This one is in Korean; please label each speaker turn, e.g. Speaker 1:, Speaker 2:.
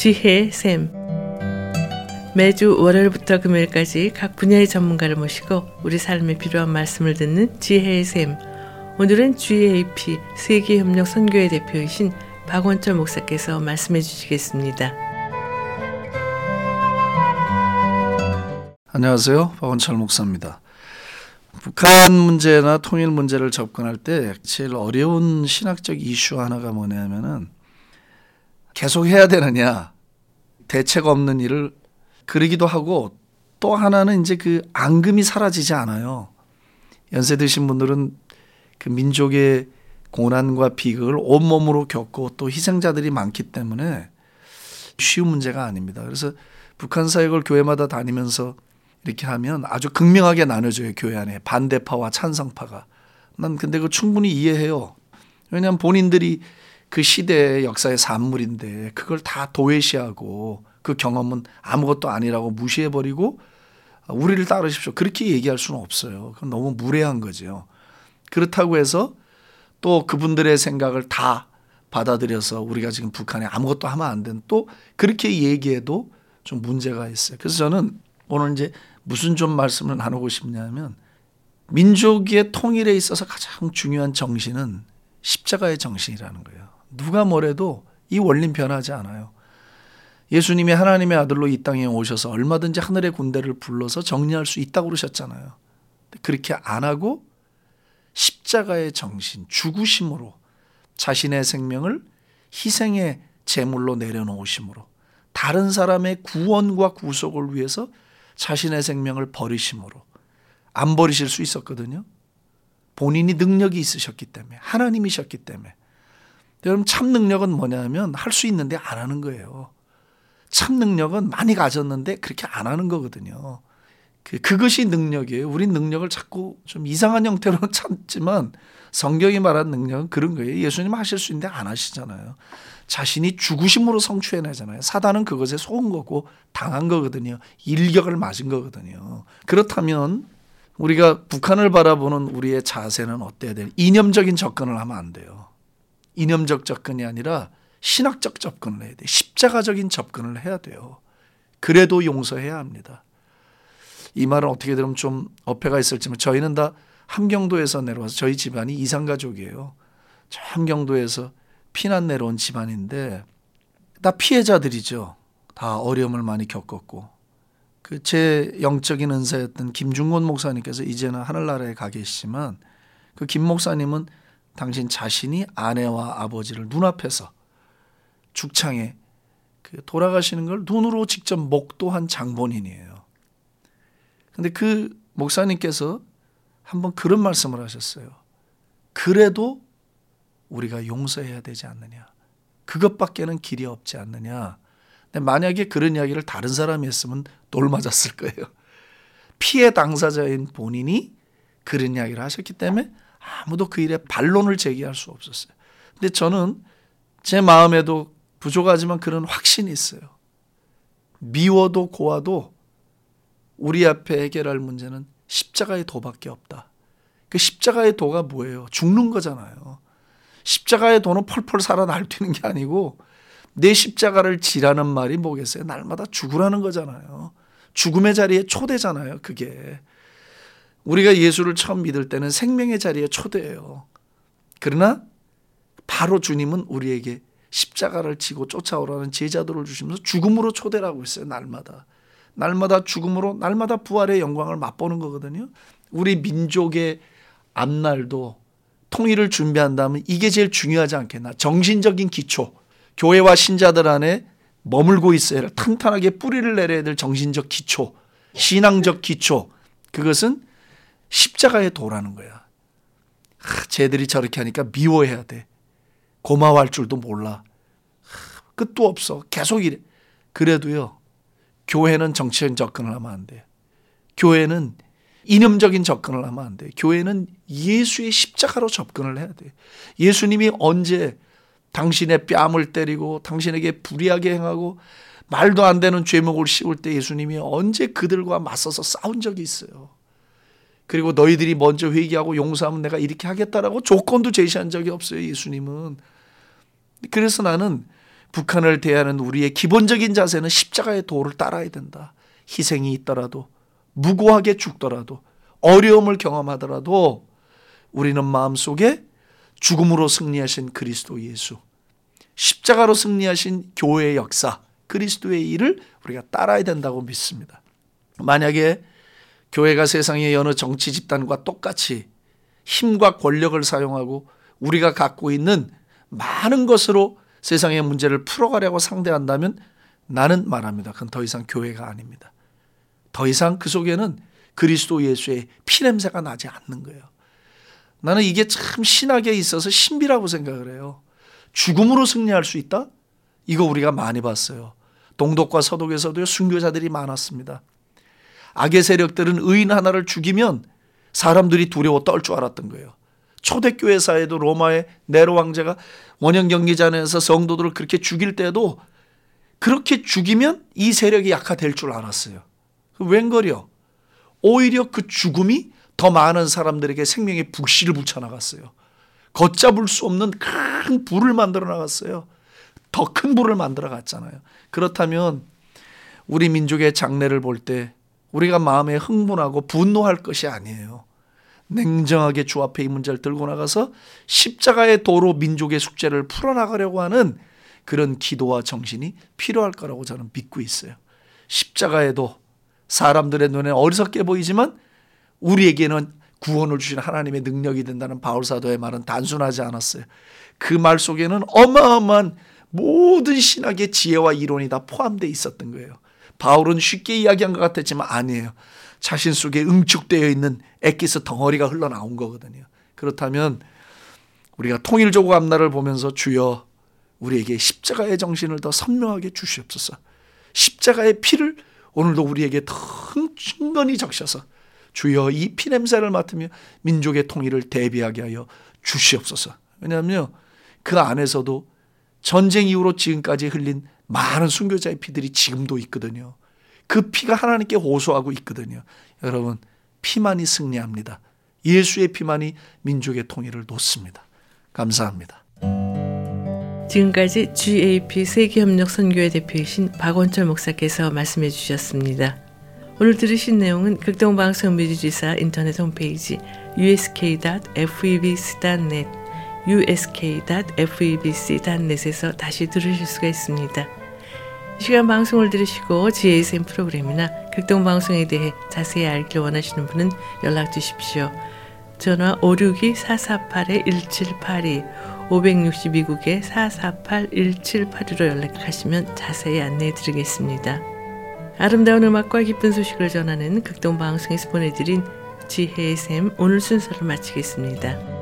Speaker 1: 지혜의 샘 매주 월요일부터 금요일까지 각 분야의 전문가를 모시고 우리 삶에 필요한 말씀을 듣는 지혜의 샘 오늘은 GAP 세계협력 선교회 대표이신 박원철 목사께서 말씀해 주시겠습니다.
Speaker 2: 안녕하세요. 박원철 목사입니다. 북한 문제나 통일 문제를 접근할 때 제일 어려운 신학적 이슈 하나가 뭐냐면은 계속 해야 되느냐 대책 없는 일을 그러기도 하고 또 하나는 이제 그 앙금이 사라지지 않아요. 연세 드신 분들은 그 민족의 고난과 비극을 온몸으로 겪고 또 희생자들이 많기 때문에 쉬운 문제가 아닙니다. 그래서 북한 사역을 교회마다 다니면서 이렇게 하면 아주 극명하게 나눠져요. 교회 안에 반대파와 찬성파가. 난 근데 그 충분히 이해해요. 왜냐하면 본인들이 그 시대의 역사의 산물인데 그걸 다 도외시하고 그 경험은 아무것도 아니라고 무시해버리고 우리를 따르십시오. 그렇게 얘기할 수는 없어요. 그건 너무 무례한 거죠. 그렇다고 해서 또 그분들의 생각을 다 받아들여서 우리가 지금 북한에 아무것도 하면 안 된 또 그렇게 얘기해도 좀 문제가 있어요. 그래서 저는 오늘 이제 무슨 좀 말씀을 나누고 싶냐면 민족의 통일에 있어서 가장 중요한 정신은 십자가의 정신이라는 거예요. 누가 뭐래도 이 원리는 변하지 않아요. 예수님이 하나님의 아들로 이 땅에 오셔서 얼마든지 하늘의 군대를 불러서 정리할 수 있다고 그러셨잖아요. 그렇게 안 하고 십자가의 정신, 죽으심으로 자신의 생명을 희생의 제물로 내려놓으심으로 다른 사람의 구원과 구속을 위해서 자신의 생명을 버리심으로 안 버리실 수 있었거든요. 본인이 능력이 있으셨기 때문에 하나님이셨기 때문에 여러분 참 능력은 뭐냐면 할 수 있는데 안 하는 거예요. 참 능력은 많이 가졌는데 그렇게 안 하는 거거든요. 그, 그것이 능력이에요. 우리 능력을 자꾸 좀 이상한 형태로 찾지만 성경이 말한 능력은 그런 거예요. 예수님 하실 수 있는데 안 하시잖아요. 자신이 죽으심으로 성취해내잖아요. 사단은 그것에 속은 거고 당한 거거든요. 일격을 맞은 거거든요. 그렇다면 우리가 북한을 바라보는 우리의 자세는 어때야 돼요? 이념적인 접근을 하면 안 돼요. 이념적 접근이 아니라 신학적 접근을 해야 돼요. 십자가적인 접근을 해야 돼요. 그래도 용서해야 합니다. 이 말은 어떻게 들으면 좀 어폐가 있을지만 저희는 다 함경도에서 내려와서 저희 집안이 이산가족이에요. 저 함경도에서 피난 내려온 집안인데 다 피해자들이죠. 다 어려움을 많이 겪었고 그 제 영적인 은사였던 김중곤 목사님께서 이제는 하늘나라에 가 계시지만 그 김 목사님은 당신 자신이 아내와 아버지를 눈앞에서 죽창에 그 돌아가시는 걸 눈으로 직접 목도한 장본인이에요. 근데 그 목사님께서 한번 그런 말씀을 하셨어요. 그래도 우리가 용서해야 되지 않느냐. 그것밖에는 길이 없지 않느냐. 근데 만약에 그런 이야기를 다른 사람이 했으면 돌 맞았을 거예요. 피해 당사자인 본인이 그런 이야기를 하셨기 때문에 아무도 그 일에 반론을 제기할 수 없었어요. 근데 저는 제 마음에도 부족하지만 그런 확신이 있어요. 미워도 고와도 우리 앞에 해결할 문제는 십자가의 도밖에 없다. 그 십자가의 도가 뭐예요? 죽는 거잖아요. 십자가의 도는 펄펄 살아 날뛰는 게 아니고 내 십자가를 지라는 말이 뭐겠어요? 날마다 죽으라는 거잖아요. 죽음의 자리에 초대잖아요. 그게. 우리가 예수를 처음 믿을 때는 생명의 자리에 초대해요. 그러나 바로 주님은 우리에게 십자가를 지고 쫓아오라는 제자들을 주시면서 죽음으로 초대를 하고 있어요. 날마다. 날마다 죽음으로 날마다 부활의 영광을 맛보는 거거든요. 우리 민족의 앞날도 통일을 준비한다면 이게 제일 중요하지 않겠나. 정신적인 기초. 교회와 신자들 안에 머물고 있어야 할 탄탄하게 뿌리를 내려야 될 정신적 기초. 신앙적 기초. 그것은 십자가에 도라는 거야. 하, 쟤들이 저렇게 하니까 미워해야 돼. 고마워할 줄도 몰라. 끝도 없어. 계속 이래. 그래도요, 교회는 정치적인 접근을 하면 안 돼. 교회는 이념적인 접근을 하면 안 돼. 교회는 예수의 십자가로 접근을 해야 돼. 예수님이 언제 당신의 뺨을 때리고 당신에게 불의하게 행하고 말도 안 되는 죄목을 씌울 때 예수님이 언제 그들과 맞서서 싸운 적이 있어요. 그리고 너희들이 먼저 회개하고 용서하면 내가 이렇게 하겠다라고 조건도 제시한 적이 없어요. 예수님은. 그래서 나는 북한을 대하는 우리의 기본적인 자세는 십자가의 도를 따라야 된다. 희생이 있더라도 무고하게 죽더라도 어려움을 경험하더라도 우리는 마음속에 죽음으로 승리하신 그리스도 예수, 십자가로 승리하신 교회의 역사, 그리스도의 일을 우리가 따라야 된다고 믿습니다. 만약에 교회가 세상의 어느 정치 집단과 똑같이 힘과 권력을 사용하고 우리가 갖고 있는 많은 것으로 세상의 문제를 풀어가려고 상대한다면 나는 말합니다. 그건 더 이상 교회가 아닙니다. 더 이상 그 속에는 그리스도 예수의 피냄새가 나지 않는 거예요. 나는 이게 참 신학에 있어서 신비라고 생각을 해요. 죽음으로 승리할 수 있다? 이거 우리가 많이 봤어요. 동독과 서독에서도 순교자들이 많았습니다. 악의 세력들은 의인 하나를 죽이면 사람들이 두려워 떨 줄 알았던 거예요. 초대교회 사에도 로마의 네로 왕제가 원형 경기장에서 성도들을 그렇게 죽일 때도 그렇게 죽이면 이 세력이 약화될 줄 알았어요. 그 웬걸요? 오히려 그 죽음이 더 많은 사람들에게 생명의 불씨를 붙여나갔어요. 걷잡을 수 없는 큰 불을 만들어 나갔어요. 더 큰 불을 만들어 갔잖아요. 그렇다면 우리 민족의 장래를 볼 때 우리가 마음에 흥분하고 분노할 것이 아니에요. 냉정하게 주 앞에 이 문제를 들고 나가서 십자가의 도로 민족의 숙제를 풀어나가려고 하는 그런 기도와 정신이 필요할 거라고 저는 믿고 있어요. 십자가에도 사람들의 눈에 어리석게 보이지만 우리에게는 구원을 주신 하나님의 능력이 된다는 바울 사도의 말은 단순하지 않았어요. 그 말 속에는 어마어마한 모든 신학의 지혜와 이론이 다 포함되어 있었던 거예요. 바울은 쉽게 이야기한 것 같았지만 아니에요. 자신 속에 응축되어 있는 액기스 덩어리가 흘러나온 거거든요. 그렇다면 우리가 통일조국 앞날을 보면서 주여 우리에게 십자가의 정신을 더 선명하게 주시옵소서. 십자가의 피를 오늘도 우리에게 더 충분히 적셔서 주여 이 피 냄새를 맡으며 민족의 통일을 대비하게 하여 주시옵소서. 왜냐하면 그 안에서도 전쟁 이후로 지금까지 흘린 많은 순교자의 피들이 지금도 있거든요. 그 피가 하나님께 호소하고 있거든요. 여러분, 피만이 승리합니다. 예수의 피만이 민족의 통일을 놓습니다. 감사합니다.
Speaker 1: 지금까지 GAP 세계협력 선교회 대표이신 박원철 목사께서 말씀해 주셨습니다. 오늘 들으신 내용은 극동방송 미디지사 인터넷 홈페이지 usk.febc.net usk.febc.net에서 다시 들으실 수가 있습니다. 이 시간 방송을 들으시고 GASM 프로그램이나 극동 방송에 대해 자세히 알기를 원하시는 분은 연락 주십시오. 전화 562-448-1782 562국에 448-1782로 연락하시면 자세히 안내해 드리겠습니다. 아름다운 음악과 기쁜 소식을 전하는 극동 방송에서 보내드린 지혜의 샘 오늘 순서를 마치겠습니다.